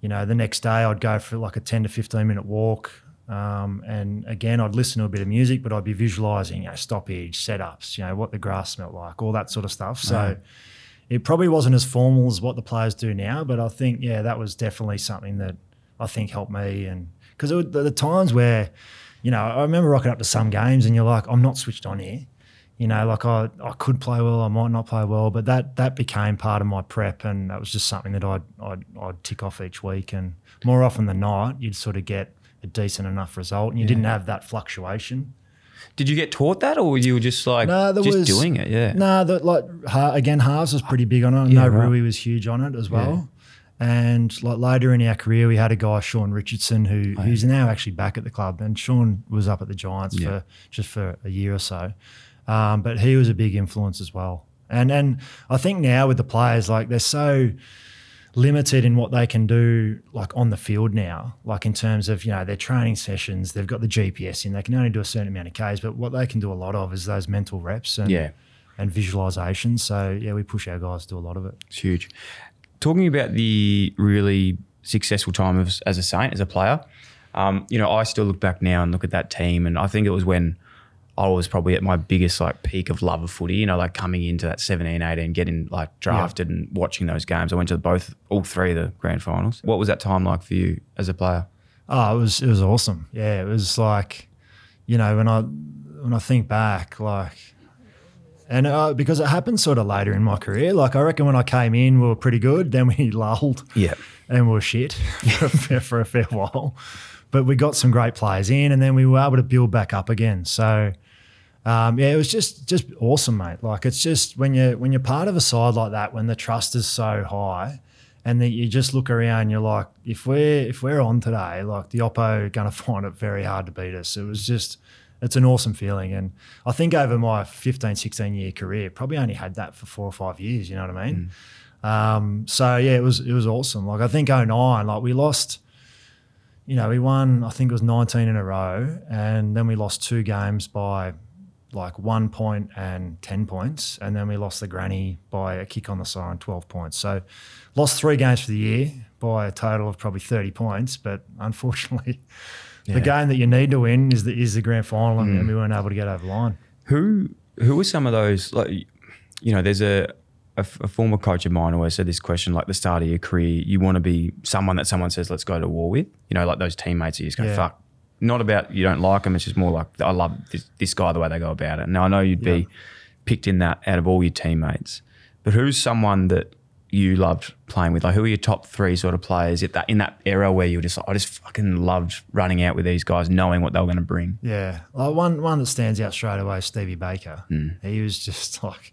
you know, the next day I'd go for like a 10 to 15 minute walk. Um, and again, I'd listen to a bit of music, but I'd be visualizing, you know, stoppage, setups, you know, what the grass smelled like, all that sort of stuff. So it probably wasn't as formal as what the players do now, but I think, yeah, that was definitely something that I think helped me. And because the, the times where, you know, I remember rocking up to some games and you're like, I'm not switched on here. You know, like I, I could play well, I might not play well, but that that became part of my prep, and that was just something that I'd I'd, I'd tick off each week. And more often than not, you'd sort of get a decent enough result, and you didn't have that fluctuation. Did you get taught that or were you just like No, there just was doing it? Yeah. No, that like again, halves was pretty big on it. I Yeah, know right. Roo was huge on it as well. And like later in our career, we had a guy, Sean Richardson, who who's now actually back at the club. And Sean was up at the Giants Yeah. for just for a year or so, um, but he was a big influence as well. And and I think now with the players, like they're so limited in what they can do like on the field now like in terms of you know their training sessions they've got the gps in they can only do a certain amount of k's but what they can do a lot of is those mental reps and Yeah. and visualization so yeah we push our guys to do a lot of it It's huge. Talking about the really successful time of, as a Saint, as a player, um, you know, I still look back now and look at that team, and I think it was when I was probably at my biggest like peak of love of footy. You know, like coming into that 17, 18, getting like drafted and watching those games. I went to both, all three of the grand finals. What was that time like for you as a player? Oh, it was it was awesome. Yeah, it was like, you know, when I when I think back, like, and uh, because it happened sort of later in my career. Like, I reckon when I came in, we were pretty good. Then we [LAUGHS] lulled, Yeah. and we were shit [LAUGHS] for, a fair, for a fair while. But we got some great players in, and then we were able to build back up again. So. Um, yeah, it was just just awesome, mate. Like it's just when you when you're part of a side like that, when the trust is so high, and then you just look around, you're like, if we're if we're on today, like the Oppo are going [LAUGHS] to find it very hard to beat us. It was just, it's an awesome feeling, and I think over my 15, 16 year career, probably only had that for four or five years. You know what I mean? Um, so yeah, it was it was awesome. Like I think 09, like we lost. You know, we won. I think it was 19 in a row, and then we lost two games by like one point and 10 points. And then we lost the granny by a kick on the siren, 12 points. So lost three games for the year by a total of probably 30 points. But unfortunately, [LAUGHS] the game that you need to win is the, is the grand final, and, and we weren't able to get over the line. Who who were some of those like you know there's a a former coach of mine always said this question like the start of your career you want to be someone that someone says let's go to war with you know like those teammates you just go Yeah. fuck not about you don't like them it's just more like I love this, this guy the way they go about it. Now I know you'd be picked in that out of all your teammates but who's someone that you loved playing with? Like who are your top three sort of players at that in that era where you were just like I just fucking loved running out with these guys knowing what they were going to bring Yeah, like one one that stands out straight away is Stevie Baker. Hmm. He was just [LAUGHS] like,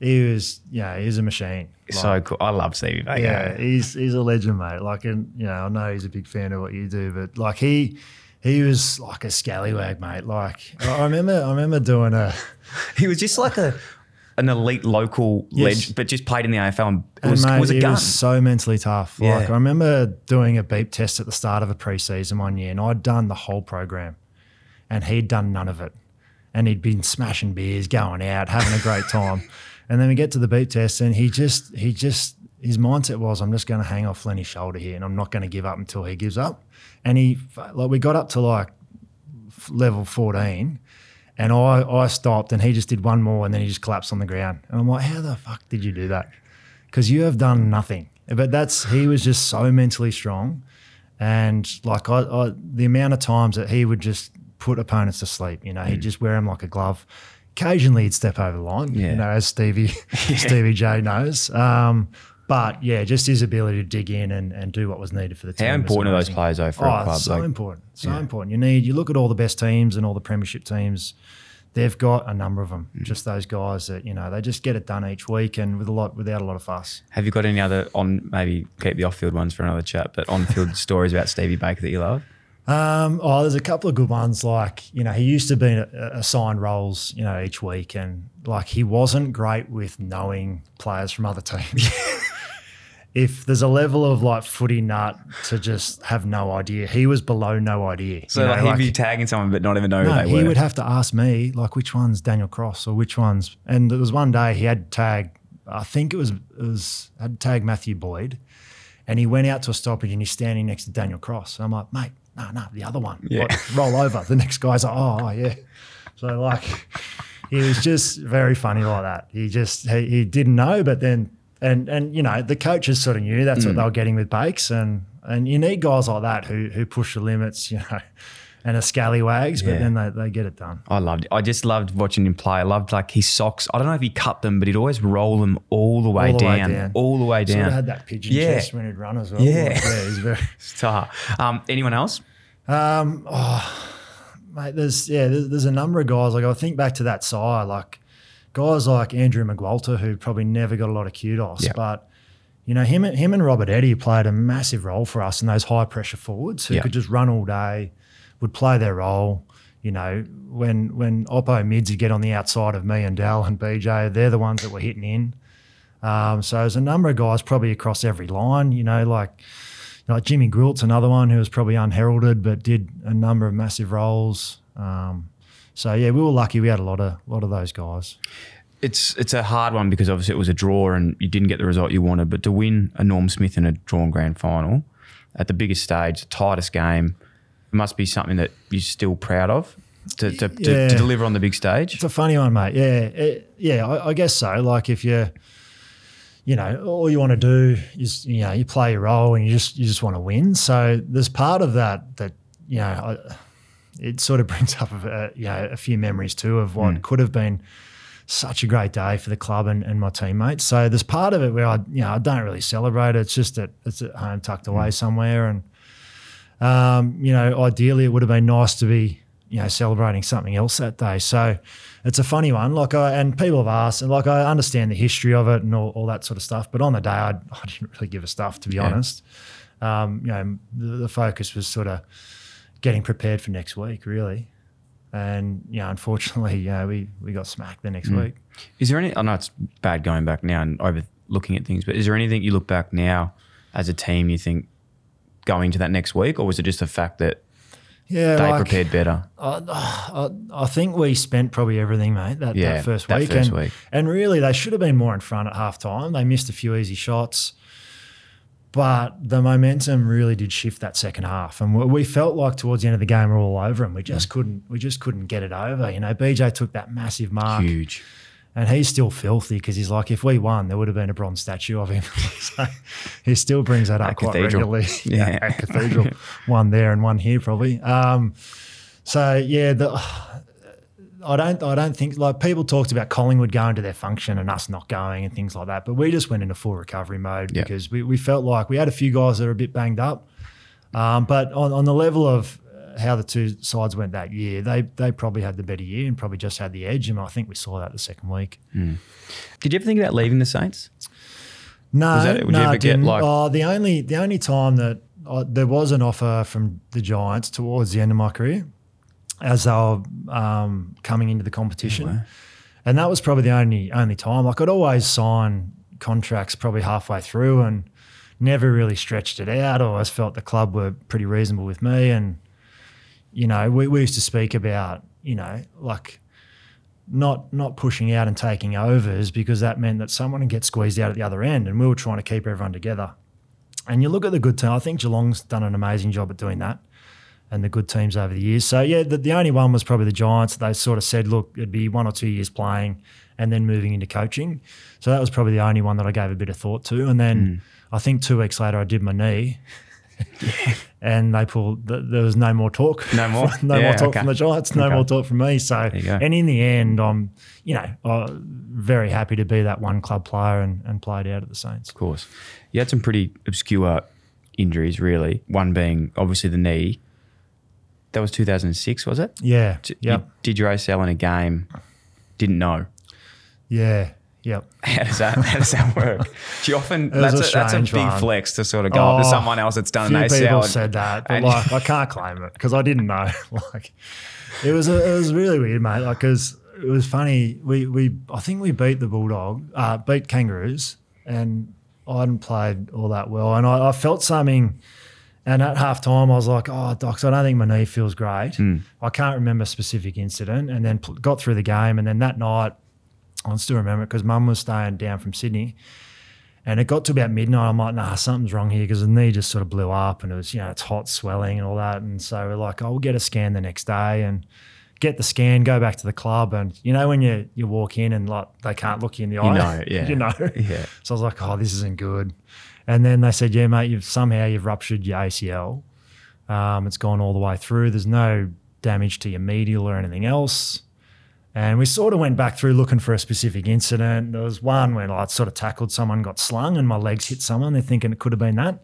he was, yeah, he was a machine. Like, so cool. I love Stevie Baker. Yeah, he's he's a legend, mate. Like, and you know, I know he's a big fan of what you do, but like he he was like a scallywag, mate. Like I remember I remember doing a [LAUGHS] He was just like a an elite local Yes. legend, but just played in the AFL and and was, mate, was a he gun. was so mentally tough. Like Yeah. I remember doing a beep test at the start of a preseason one year, and I'd done the whole program, and he'd done none of it, and he'd been smashing beers, going out, having a great time, [LAUGHS] and then we get to the beep test, and he just he just his mindset was, I'm just going to hang off Lenny's shoulder here, and I'm not going to give up until he gives up, and he like we got up to like level 14 and I, I stopped and he just did one more and then he just collapsed on the ground. And I'm like, how the fuck did you do that? Because you have done nothing. But that's, he was just so mentally strong. And like I, I, the amount of times that he would just put opponents to sleep, you know, he'd just wear them like a glove. Occasionally he'd step over the line, Yeah. you know, as Stevie, [LAUGHS] Stevie J knows. Um, But yeah, just his ability to dig in and, and do what was needed for the team. How important are those players though for oh, a club? So Like- important, so important. You need you look at all the best teams and all the premiership teams. They've got a number of them. Mm. Just those guys that you know they just get it done each week and with a lot without a lot of fuss. Have you got any other on maybe keep the off field ones for another chat, but on field [LAUGHS] stories about Stevie Baker that you love? Um, oh, there's a couple of good ones. Like you know, he used to be a- assigned roles, you know, each week, and like he wasn't great with knowing players from other [LAUGHS] teams. [LAUGHS] if there's a level of like footy nut to just have no idea, he was below no idea. So you know, like, he'd like- be tagging someone but not even know no, who they he were. He would have to ask me like which one's Daniel Cross or which one's. And there was one day he had tag. I think it was it was had tag Matthew Boyd, and he went out to a stoppage and he's standing next to Daniel Cross. And I'm like, mate, no, no, the other one. Yeah. Like, roll over. The next guy's like, oh, oh, yeah. So like, he was just very funny like that. He just he, he didn't know, but then and and you know the coaches sort of knew that's Mm. what they were getting with Bakes, and and you need guys like that who who push the limits, [LAUGHS] you know, and are scallywags, but Yeah. then they, they get it done. I loved. I just loved watching him play. I loved like his socks. I don't know if he cut them, but he'd always roll them all the way, All the way down, down. all the way Sort down. of had that pigeon Yeah. chest when he'd run as well. Yeah. Like, yeah, he's very. [LAUGHS] Star. Um, anyone else? Um, oh, mate, there's yeah, there's, there's a number of guys. Like I think back to that side, like guys like Andrew McQualter, who probably never got a lot of kudos, Yeah. but you know him, him and Robert Eddy played a massive role for us in those high pressure forwards who Yeah. could just run all day, would play their role. You know, when when Oppo mids would get on the outside of me and Dal and BJ, they're the ones that were hitting in. Um, so there's a number of guys probably across every line. You know, like like Jimmy Gwilt's another one who was probably unheralded but did a number of massive roles. Um, so yeah, we were lucky. We had a lot of lot of those guys. It's it's a hard one because obviously it was a draw and you didn't get the result you wanted. But to win a Norm Smith in a drawn grand final at the biggest stage, the tightest game, must be something that you're still proud of to, to, to, Yeah. to deliver on the big stage. It's a funny one, mate. Yeah, it, yeah, I, I guess so. Like if you, you know, all you want to do is you know you play your role and you just you just want to win. So there's part of that that you know. I, it sort of [LAUGHS] brings up a, you know, a few memories too of what could have been such a great day for the club and, and my teammates. So there's part of it where I, you know, I don't really celebrate it. It's just that it's at home tucked away somewhere. And, um, you know, ideally it would have been nice to be, you know, celebrating something else that day. So it's a funny one. Like I, and people have asked, and like I understand the history of it and all, all that sort of stuff. But on the day, I, [LAUGHS] I didn't really give a stuff, to be honest. Um, you know, the, the focus was sort of getting prepared for next week, really. And you know, unfortunately, [LAUGHS] know, we we got smacked the next hmm. week. Is there any? I know it's bad going back now and over looking at things, but is there anything you look back now as a team you think going to that next week, or was it just the fact that Yeah, they like, prepared better? I, I think we spent probably everything, mate, that, Yeah, that first that week. first and, week. and really, they should have been more in front at half time. They missed a few easy shots. But the momentum really did shift that second half, and we- we felt like towards the end of the game we we're all over them. We just couldn't, we just couldn't get it over. You know, BJ took that massive mark, Huge. and he's still filthy because he's like, if we won, there would have been a bronze statue of him. [LAUGHS] so he still brings that up At quite Cathedral. regularly. [LAUGHS] Yeah. at Cathedral, [LAUGHS] one there and one here probably. Um, so yeah, the, I don't, I don't think like people talked about Collingwood going to their function and us not going and things like that, but we just went into full recovery mode Yeah. because we, we felt like we had a few guys that are a bit banged up, um, but on, on the level of uh, how the two sides went that year, they they probably had the better year and probably just had the edge, and I think we saw that the second week. Did you ever think about leaving the Saints? No, Was that- would you no, ever I didn't. like- oh, the only the only time that uh, there was an offer from the Giants towards the end of my career, as they were um, coming into the competition, and that was probably the only only time. Like I'd always sign contracts probably halfway through and never really stretched it out. I always felt the club were pretty reasonable with me, and you know we, we used to speak about you know like not not pushing out and taking overs because that meant that someone would get squeezed out at the other end, and we were trying to keep everyone together. And you look at the good team. I think Geelong's done an amazing job at doing that, and the good teams over the years. So yeah, the, the only one was probably the Giants. They sort of said, look, it'd be one or two years playing, and then moving into coaching. So that was probably the only one that I gave a bit of thought to. And then I think two weeks later, I did my knee. [LAUGHS] and they pulled. th- There was no more talk. No [LAUGHS] more? no Yeah, more talk okay. from the Giants. No Okay. more talk from me. So, and in the end, I'm, you know, uh, very happy to be that one club player and, and played out at the Saints. Of course. You had some pretty obscure injuries, really. One being obviously the knee. That was 2006, was it? Yeah. T- Yep. You did your ACL in a game, didn't know. Yeah. Yep. [LAUGHS] How does that How does that [LAUGHS] work? Do you often that's a a, that's a big one. flex to sort of go up to Oh, someone else that's done few an ACL. people and- said that, but like I can't claim it because I didn't know. [LAUGHS] like it was a, it was really weird, mate. Like because it was funny. We we I think we beat the bulldog, uh, beat kangaroos, and I hadn't played all that well, and I, I felt something. And at half time, I was like, oh, docs, I don't think my knee feels great. Hmm. I can't remember a specific incident. And then pl- got through the game. And then that night, I still remember it because mum was staying down from Sydney. And it got to about midnight. I'm like, nah, something's wrong here because the knee just sort of blew up and it was, you know, it's hot, swelling and all that. And so we're like, oh, we'll get a scan the next day and get the scan, go back to the club. And you know, when you, you walk in and like they can't look you in the eye, know, [LAUGHS] yeah. you know. Yeah. So I was like, oh, this isn't good. And then they said, yeah, mate, you've somehow you've ruptured your ACL. Um, it's gone all the way through. There's no damage to your medial or anything else. And we sort of went back through looking for a specific incident. There was one where I sort of tackled someone, got slung, and my legs hit someone. They're thinking it could have been that.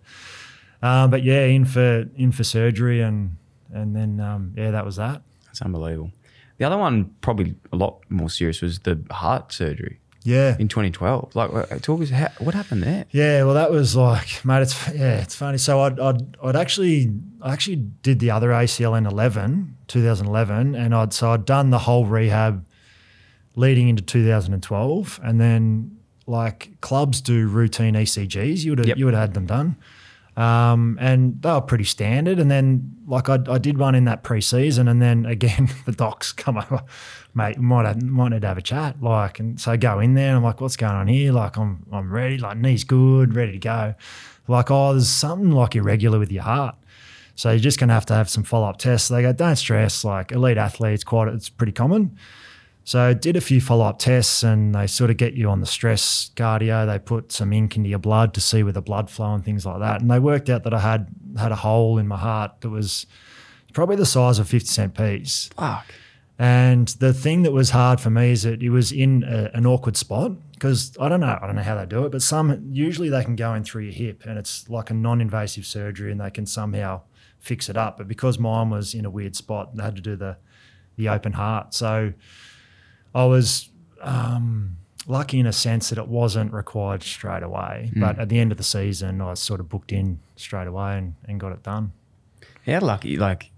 Um, but yeah, in for in for surgery, and and then um, yeah, that was that. That's unbelievable. The other one, probably a lot more serious, was the heart surgery Yeah, in 2012. Like, uh, talk us, how, what happened there? Yeah, well, that was like, mate. It's yeah, it's funny. So I'd, I'd, I'd actually, I actually did the other ACL in 11, 2011, and I'd so I'd done the whole rehab leading into 2012, and then like clubs do routine ECGs. You would have, Yep. you would have had them done, um, and they were pretty standard. And then like I, I did one in that preseason, and then again [LAUGHS] the docs come over, mate. Might have, might need to have a chat, like, and so I go in there, and I'm like, what's going on here? Like, I'm I'm ready, like knees good, ready to go. Like, oh, there's something like irregular with your heart. So you're just going to have to have some follow up tests. They go, don't stress. Like elite athletes, quite it's pretty common. So I did a few follow up tests, and they sort of get you on the stress cardio. They put some ink into your blood to see where the blood flow and things like that. And they worked out that I had had a hole in my heart that was probably the size of a 50 cent piece. Fuck. And the thing that was hard for me is that it was in a, an awkward spot because I don't know, I don't know how they do it, but some usually they can go in through your hip and it's like a non-invasive surgery and they can somehow fix it up. But because mine was in a weird spot, they had to do the the open heart. So I was um, lucky in a sense that it wasn't required straight away. But at the end of the season, I sort of booked in straight away and, and got it done. How lucky, like,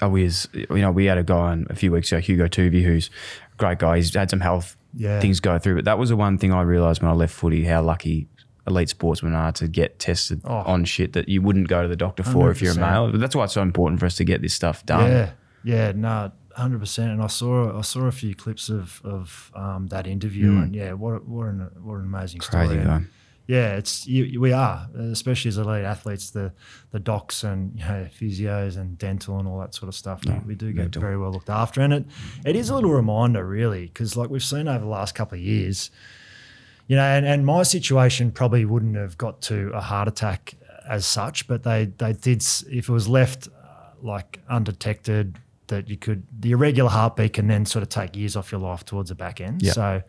are we as, you know, we had a guy on a few weeks ago, Hugo Tuvey, who's a great guy. He's had some health Yeah. things go through, but that was the one thing I realised when I left footy, how lucky elite sportsmen are to get tested Oh. on shit that you wouldn't go to the doctor for if you're a male. But that's why it's so important for us to get this stuff done. Yeah, yeah, no, hundred percent. And I saw I saw a few clips of of um, that interview, and yeah, what what an what an amazing story. Mm. Crazy And guy. Yeah, it's you, we are, especially as elite athletes, the the docs and you know, physios and dental and all that sort of stuff. we, we do get mental. very well looked after, and it it is a little reminder, really, because like we've seen over the last couple of years, you know, and, and my situation probably wouldn't have got to a heart attack as such, but they they did. If it was left uh, like undetected, that you could the irregular heartbeat can then sort of take years off your life towards the back end. Yeah. So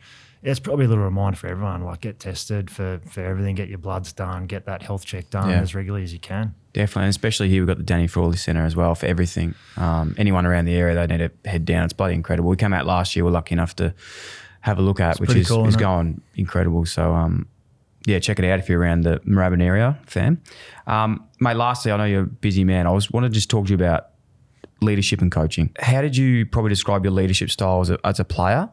it's probably a little reminder for everyone: like get tested for for everything, get your bloods done, get that health check done Yeah. as regularly as you can. Definitely, and especially here we've got the Danny Frawley Centre as well for everything. Um, anyone around the area, they need to head down. It's bloody incredible. We came out last year. We're lucky enough to have a look at, which is, cool, is it? going incredible. So, um, yeah, check it out if you're around the Moorabbin area, fam. Um, mate, lastly, I know you're a busy man. I was want to just talk to you about leadership and coaching. How did you probably describe your leadership style as a, as a player?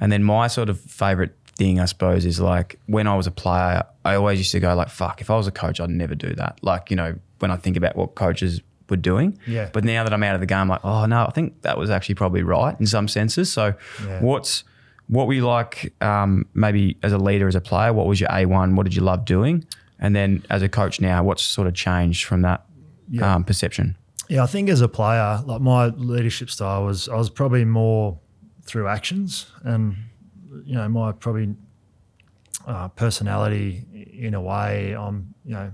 And then my sort of favorite thing, I suppose, is like when I was a player, I always used to go like, "Fuck, if I was a coach, I'd never do that." Like you know, when I think about what coaches were doing. Yeah. But now that I'm out of the game, I'm like, oh no, I think that was actually probably right in some senses. So, Yeah. what's what were you like? Um, maybe as a leader, as a player, what was your A one? What did you love doing? And then as a coach now, what's sort of changed from that Yeah. um, perception? Yeah, I think as a player, like my leadership style was, I was probably more through actions, and you know, my probably uh, personality in a way, I'm you know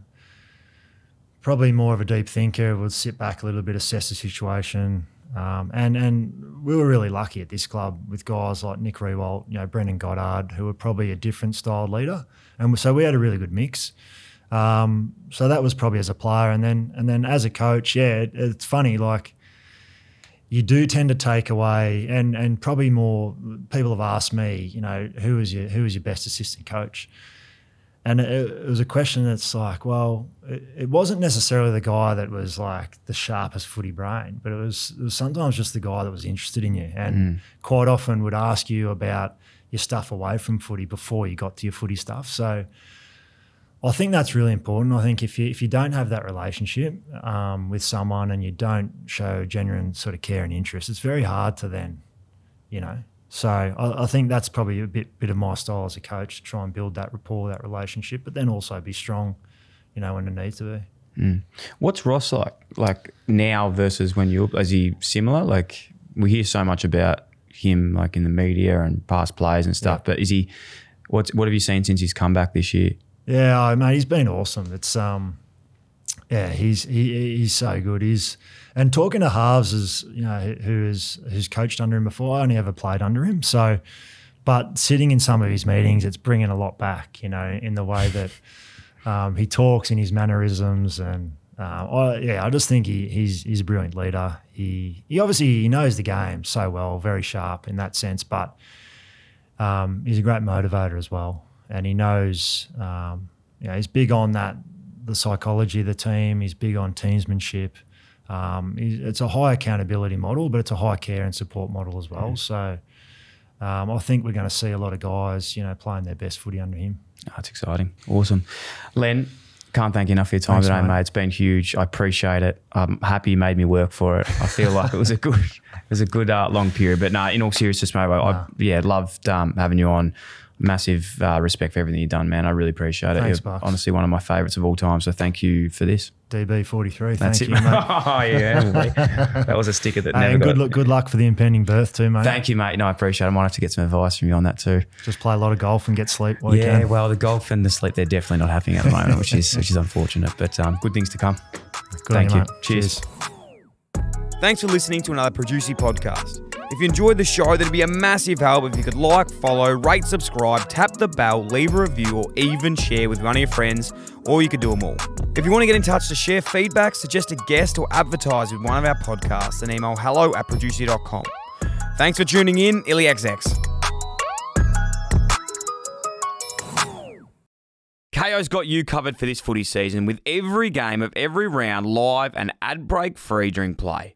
probably more of a deep thinker. Would sit back a little bit, assess the situation, um, and and we were really lucky at this club with guys like Nick Riewoldt, you know, Brendon Goddard, who were probably a different style leader, and so we had a really good mix. Um, so that was probably as a player, and then and then as a coach, yeah, it, it's funny like you do tend to take away, and and probably more people have asked me, you know, who is your who is your best assistant coach, and it, it was a question that's like, well, it, it wasn't necessarily the guy that was like the sharpest footy brain, but it was it was sometimes just the guy that was interested in you, and quite often would ask you about your stuff away from footy before you got to your footy stuff. So. I think that's really important. I think if you if you don't have that relationship um, with someone and you don't show genuine sort of care and interest, it's very hard to then, you know. So I, I think that's probably a bit bit of my style as a coach to try and build that rapport, that relationship, but then also be strong, you know, when it needs to be. What's Ross like? Like now versus when you is he similar? Like we hear so much about him like in the media and past plays and stuff, but is he what's what have you seen since he's come back this year? Yeah, oh, mate, he's been awesome. It's um, yeah, he's he, he's so good. He's and talking to halves is you know who is who's coached under him before. I only ever played under him, so but sitting in some of his meetings, it's bringing a lot back. You know, in the way that [LAUGHS] um, he talks in his mannerisms and. Uh, I, yeah, I just think he, he's he's a brilliant leader. He he obviously he knows the game so well, very sharp in that sense. But um, he's a great motivator as well, and he knows. Um, you know, he's big on that the psychology of the team. He's big on teamsmanship. Um, it's a high accountability model, but it's a high care and support model as well. So um, I think we're going to see a lot of guys, you know, playing their best footy under him. That's exciting. Awesome. Len, can't thank you enough for your time Thanks, today, mate. mate. It's been huge. I appreciate it. I'm happy you made me work for it. I feel like it was a good, [LAUGHS] it was a good uh, long period. But no, in all seriousness, mate, I, I yeah loved um, having you on. Massive uh, respect for everything you've done, man. I really appreciate it. Thanks, You're Bucks. honestly one of my favourites of all time. So thank you for this. DB43, That's thank it, you, mate. [LAUGHS] oh yeah, that was a sticker that Hey, never and good, luck, good luck for the impending birth too, mate. Thank you, mate. No, I appreciate it. I might have to get some advice from you on that too. Just play a lot of golf and get sleep while you Yeah, can. well, the golf and the sleep they're definitely not happening at the moment, which is which is unfortunate. But um, good things to come. Good Thank on you. mate. Cheers. Thanks for listening to another Producey podcast. If you enjoyed the show, that'd be a massive help if you could like, follow, rate, subscribe, tap the bell, leave a review, or even share with one of your friends, or you could do them all. If you want to get in touch to share feedback, suggest a guest, or advertise with one of our podcasts, then email hello at producey.com. Thanks for tuning in, IllyXX. Kayo's got you covered for this footy season with every game of every round live and ad break free during play.